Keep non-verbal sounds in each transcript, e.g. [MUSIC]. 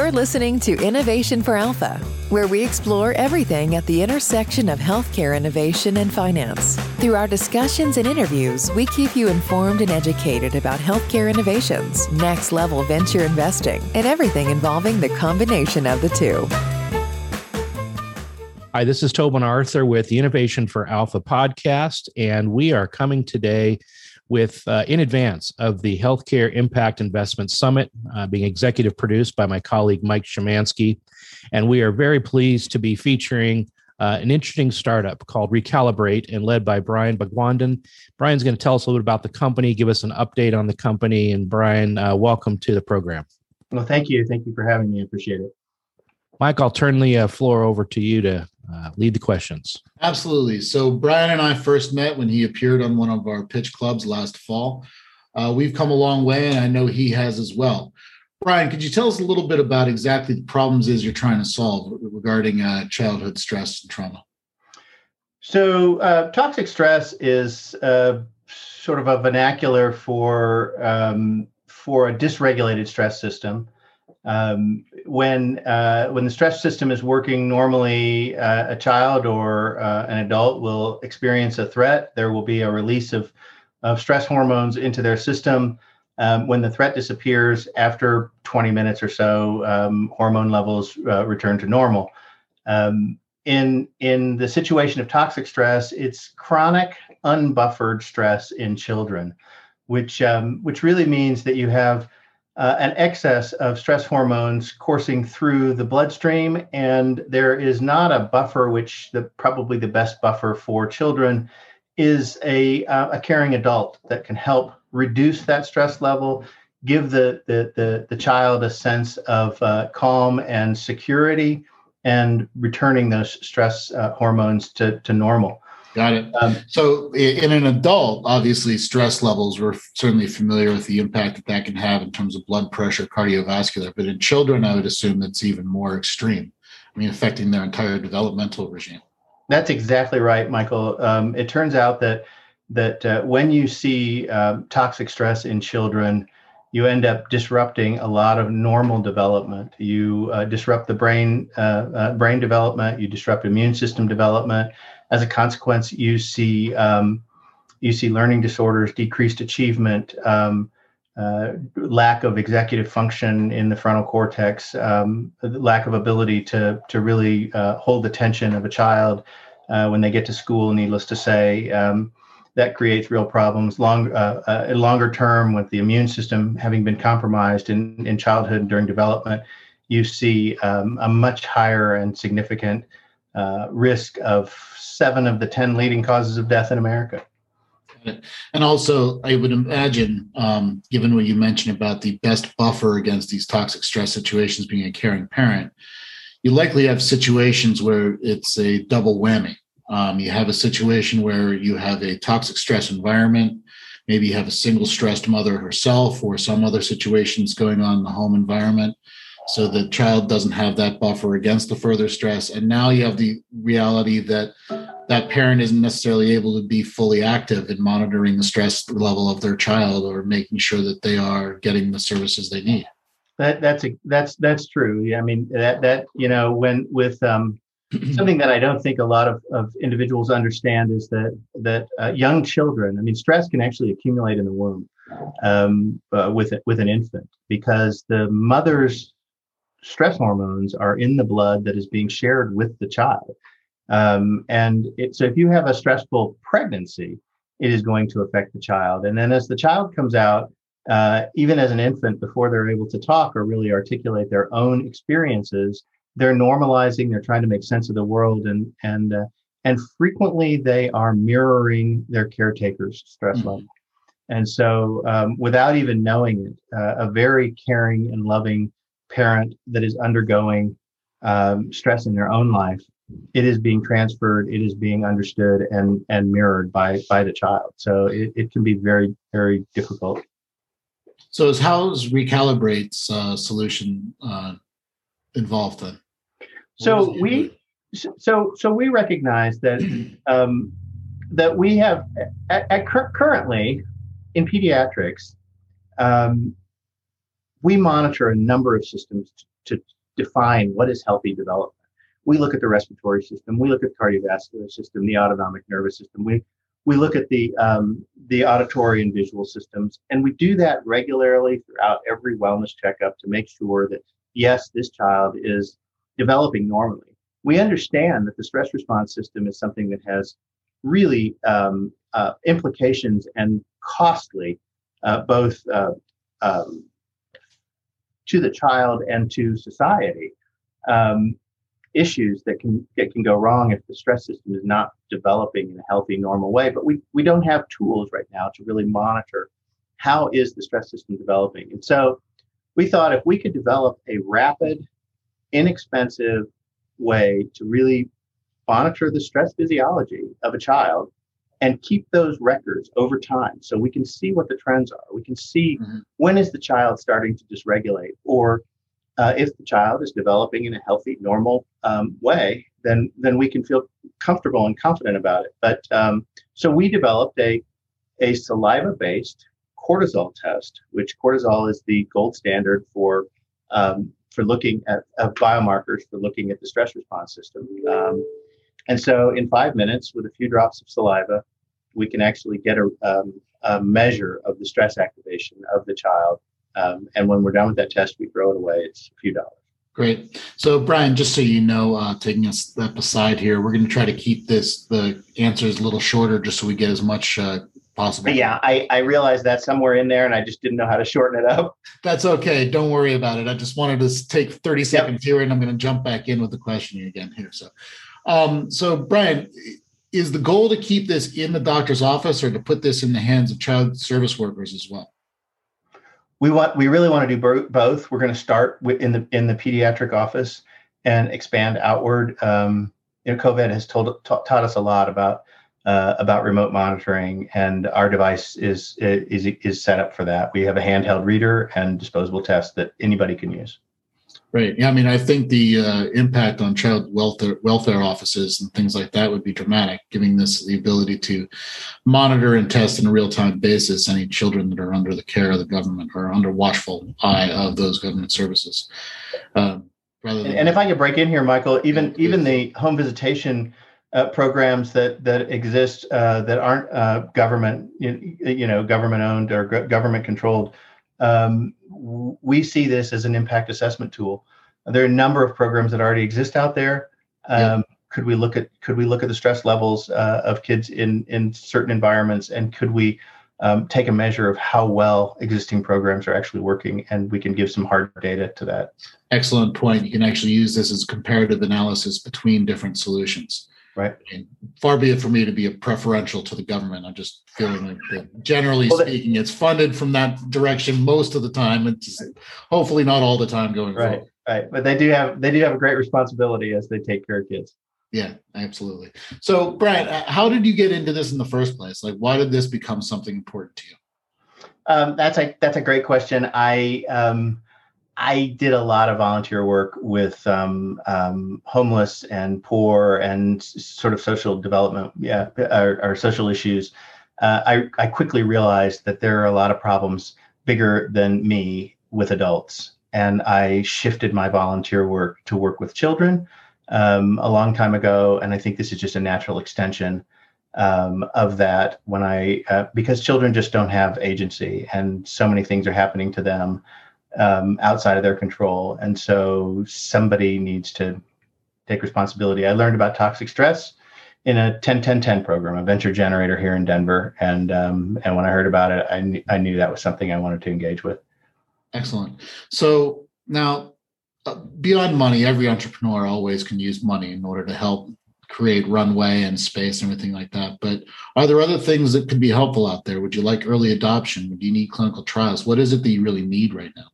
You're listening to Innovation for Alpha, where we explore everything at the intersection of healthcare innovation and finance. Through our discussions and interviews, we keep you informed and educated about healthcare innovations, next level venture investing, and everything involving the combination of the two. Hi, this is Tobin Arthur with the Innovation for Alpha podcast, and we are coming today with uh, in advance of the Healthcare Impact Investment Summit uh, being executive produced by my colleague Mike Shemansky. And we are very pleased to be featuring uh, an interesting startup called Recalibrate and led by Brian Bagwandan. Brian's going to tell us a little bit about the company, give us an update on the company. And Brian, uh, welcome to the program. Well, thank you. Thank you for having me. I appreciate it. Mike, I'll turn the uh, floor over to you to uh, lead the questions. Absolutely. So Brian and I first met when he appeared on one of our pitch clubs last fall. Uh, we've come a long way, and I know he has as well. Brian, could you tell us a little bit about exactly the problems is you're trying to solve regarding uh, childhood stress and trauma? So, uh, toxic stress is uh, sort of a vernacular for um, for a dysregulated stress system um, when uh, when the stress system is working normally, uh, a child or uh, an adult will experience a threat. There will be a release of of stress hormones into their system. Um, when the threat disappears after 20 minutes or so, um, hormone levels uh, return to normal. Um, in in the situation of toxic stress, it's chronic, unbuffered stress in children, which um, which really means that you have uh, an excess of stress hormones coursing through the bloodstream, and there is not a buffer, which the probably the best buffer for children is a uh, a caring adult that can help reduce that stress level, give the the the, the child a sense of uh, calm and security, and returning those stress uh, hormones to to normal. Got it. Um, so, in an adult, obviously, stress levels, we're certainly familiar with the impact that that can have in terms of blood pressure, cardiovascular. But in children, I would assume it's even more extreme. I mean, affecting their entire developmental regime. That's exactly right, Michael. Um, it turns out that that uh, when you see um, toxic stress in children, you end up disrupting a lot of normal development. You uh, disrupt the brain uh, uh brain development. You disrupt immune system development as a consequence, you see um, you see learning disorders, decreased achievement, um, uh, lack of executive function in the frontal cortex, um, lack of ability to to really uh, hold the attention of a child uh, when they get to school. Needless to say, um, that creates real problems. Long uh, uh, longer term, with the immune system having been compromised in in childhood during development, you see um, a much higher and significant uh, risk of seven of the 10 leading causes of death in America. And also, I would imagine, um, given what you mentioned about the best buffer against these toxic stress situations being a caring parent, you likely have situations where it's a double whammy. Um, you have a situation where you have a toxic stress environment. Maybe you have a single stressed mother herself or some other situations going on in the home environment. So the child doesn't have that buffer against the further stress. And now you have the reality that that parent isn't necessarily able to be fully active in monitoring the stress level of their child or making sure that they are getting the services they need. That that's a, that's that's true. I mean that that you know when with um [CLEARS THROAT] something that i don't think a lot of, of individuals understand is that that uh, young children i mean stress can actually accumulate in the womb um, uh, with with an infant because the mother's stress hormones are in the blood that is being shared with the child. Um, and it, so if you have a stressful pregnancy, it is going to affect the child. And then as the child comes out, uh, even as an infant, before they're able to talk or really articulate their own experiences, they're normalizing. They're trying to make sense of the world, and and uh, and frequently they are mirroring their caretaker's stress mm-hmm. level. And so, um, without even knowing it, uh, a very caring and loving parent that is undergoing um, stress in their own life, it is being transferred, it is being understood and and mirrored by by the child. So it, it can be very very difficult. So is how's recalibrate's uh, solution uh, involved then? so we so so we recognize that [CLEARS THROAT] um, that we have at, at cur- currently in pediatrics um, we monitor a number of systems to define what is healthy development. We look at the respiratory system, we look at the cardiovascular system, the autonomic nervous system. We we look at the um, the auditory and visual systems, and we do that regularly throughout every wellness checkup to make sure that yes, this child is developing normally. We understand that the stress response system is something that has really um, uh, implications and costly, uh, both uh, um, to the child and to society. Um, issues that can that can go wrong if the stress system is not developing in a healthy, normal way. But we we don't have tools right now to really monitor how is the stress system developing. And so we thought if we could develop a rapid, inexpensive way to really monitor the stress physiology of a child and keep those records over time so we can see what the trends are we can see mm-hmm. when is the child starting to dysregulate or uh, if the child is developing in a healthy, normal um, way, then then we can feel comfortable and confident about it. But um, so we developed a a saliva-based cortisol test, which cortisol is the gold standard for um, for looking at biomarkers for looking at the stress response system. Um, and so, in five minutes, with a few drops of saliva, we can actually get a, um, a measure of the stress activation of the child um, and when we're done with that test, we throw it away. It's a few dollars. Great. So, Brian, just so you know, uh, taking a step aside here, we're going to try to keep this the answers a little shorter, just so we get as much uh, possible. Yeah, I, I realized that somewhere in there, and I just didn't know how to shorten it up. That's okay. Don't worry about it. I just wanted to take thirty seconds yep. here, and I'm going to jump back in with the question again here. So, um, so Brian, is the goal to keep this in the doctor's office, or to put this in the hands of child service workers as well? we want we really want to do both. We're going to start in the in the pediatric office and expand outward. Um, you know, COVID has told ta- taught us a lot about uh, about remote monitoring, and our device is is is set up for that. We have a handheld reader and disposable test that anybody can use. Right. Yeah. I mean, I think the uh, impact on child welfare welfare offices and things like that would be dramatic, giving this the ability to monitor and test in a real time basis any children that are under the care of the government or under watchful eye of those government services. Um, rather and, and, if I could break in here, Michael, even yeah, even the home visitation uh, programs that that exist uh, that aren't uh, government you, you know government owned or government controlled um, we see this as an impact assessment tool. There are a number of programs that already exist out there. Um, yeah. Could we look at could we look at the stress levels uh, of kids in in certain environments, and could we um, take a measure of how well existing programs are actually working, and we can give some hard data to that. Excellent point. You can actually use this as comparative analysis between different solutions. Right. And far be it for me to be a preferential to the government. I'm just feeling like that generally well, speaking, it's funded from that direction most of the time. It's hopefully not all the time going right, forward. Right. But they do have they do have a great responsibility as they take care of kids. Yeah, absolutely. So, Brian, uh, how did you get into this in the first place? Like, why did this become something important to you? Um, that's a that's a great question. I um, I did a lot of volunteer work with um, um, homeless and poor and sort of social development, yeah, or, social issues. Uh, I, I quickly realized that there are a lot of problems bigger than me with adults. And I shifted my volunteer work to work with children um, a long time ago. And I think this is just a natural extension um, of that when I, uh, because children just don't have agency and so many things are happening to them um, outside of their control. And so somebody needs to take responsibility. I learned about toxic stress in a 10 10 10 program, a venture generator here in Denver. And um, and when I heard about it, I, kn- I knew that was something I wanted to engage with. Excellent. So now, uh, beyond money, every entrepreneur always can use money in order to help create runway and space and everything like that. But are there other things that could be helpful out there? Would you like early adoption? Would you need clinical trials? What is it that you really need right now?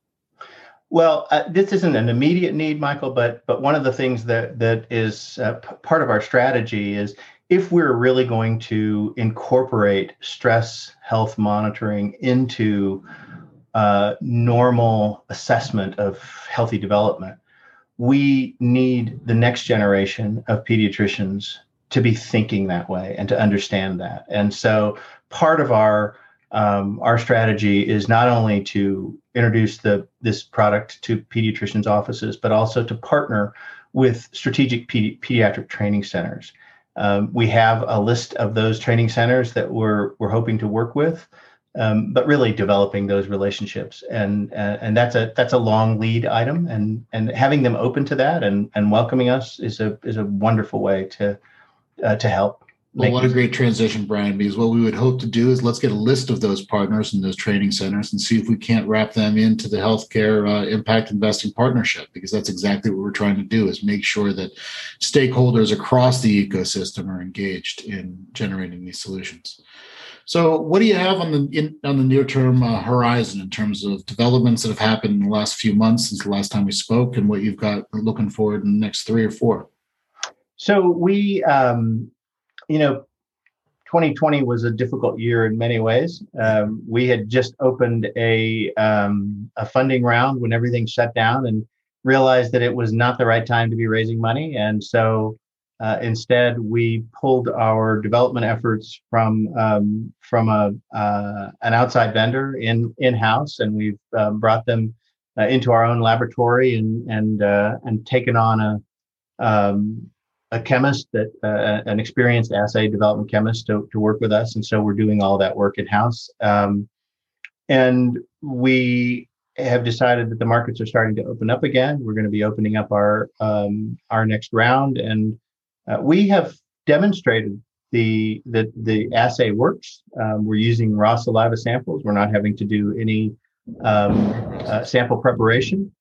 Well, uh, this isn't an immediate need, Michael, but but one of the things that that is uh, p- part of our strategy is if we're really going to incorporate stress health monitoring into uh, normal assessment of healthy development, we need the next generation of pediatricians to be thinking that way and to understand that. And so part of our um, our strategy is not only to introduce the this product to pediatricians' offices, but also to partner with strategic pedi- pediatric training centers. Um, we have a list of those training centers that we're we're hoping to work with, um, but really developing those relationships and uh, and that's a that's a long lead item and and having them open to that and and welcoming us is a is a wonderful way to uh, to help. Well, what a great transition, Brian, because what we would hope to do is let's get a list of those partners and those training centers and see if we can't wrap them into the healthcare uh, impact investing partnership, because that's exactly what we're trying to do is make sure that stakeholders across the ecosystem are engaged in generating these solutions. So, what do you have on the in, on the near term uh, horizon in terms of developments that have happened in the last few months since the last time we spoke, and what you've got looking forward in the next three or four? So we, um, you know, 2020 was a difficult year in many ways. Um, we had just opened a um, a funding round when everything shut down, and realized that it was not the right time to be raising money, and so. Uh, instead, we pulled our development efforts from um, from a uh, an outside vendor in in house, and we've um, brought them uh, into our own laboratory and and uh, and taken on a um, a chemist that uh, an experienced assay development chemist to, to work with us and so we're doing all that work in house um, and we have decided that the markets are starting to open up again. We're going to be opening up our um, our next round and uh, we have demonstrated the that the assay works. Um, we're using raw saliva samples. We're not having to do any um, uh, sample preparation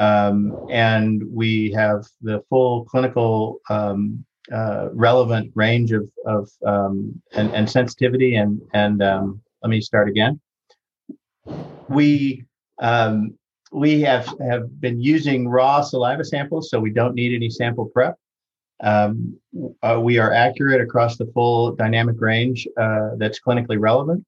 um, and we have the full clinical um, uh, relevant range of, of um, and, and, sensitivity and and um, let me start again. We um, we have have been using raw saliva samples, so we don't need any sample prep. Um, uh, we are accurate across the full dynamic range uh, that's clinically relevant.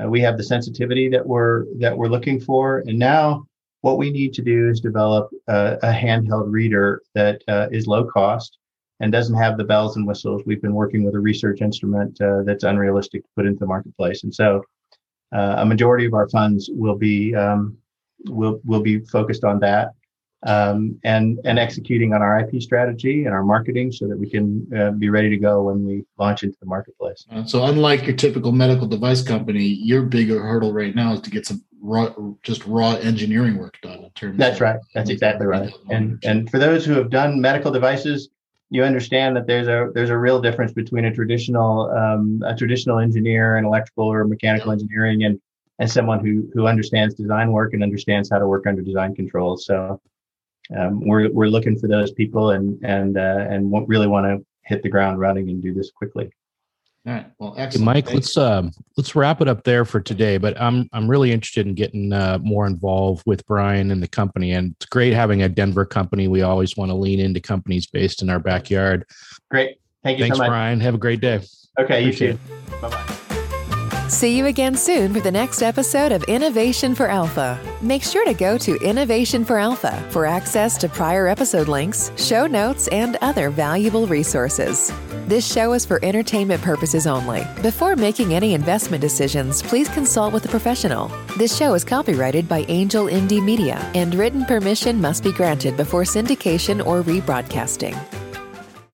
Uh, we have the sensitivity that we're that we're looking for, and now what we need to do is develop a, a handheld reader that uh, is low cost and doesn't have the bells and whistles. We've been working with a research instrument uh, that's unrealistic to put into the marketplace, and so uh, a majority of our funds will be um, will will be focused on that um, and and executing on our IP strategy and our marketing so that we can uh, be ready to go when we launch into the marketplace. Uh, so, unlike your typical medical device company, your bigger hurdle right now is to get some raw, just raw engineering work done. In terms, that's right. That's exactly right. And and for those who have done medical devices, you understand that there's a there's a real difference between a traditional um, a traditional engineer and electrical or mechanical yeah. engineering and and someone who who understands design work and understands how to work under design controls. So um, we're we're looking for those people and and uh, and really want to hit the ground running and do this quickly. All right. Well, excellent. Mike, let's um, let's wrap it up there for today. But I'm I'm really interested in getting uh, more involved with Brian and the company, and it's great having a Denver company. We always want to lean into companies based in our backyard. Great. Thank you Thanks, so much. Brian. Have a great day. Okay. Appreciate you too. Bye bye. See you again soon for the next episode of Innovation for Alpha. Make sure to go to Innovation for Alpha for access to prior episode links, show notes, and other valuable resources. This show is for entertainment purposes only. Before making any investment decisions, please consult with a professional. This show is copyrighted by Angel MD Media, and written permission must be granted before syndication or rebroadcasting.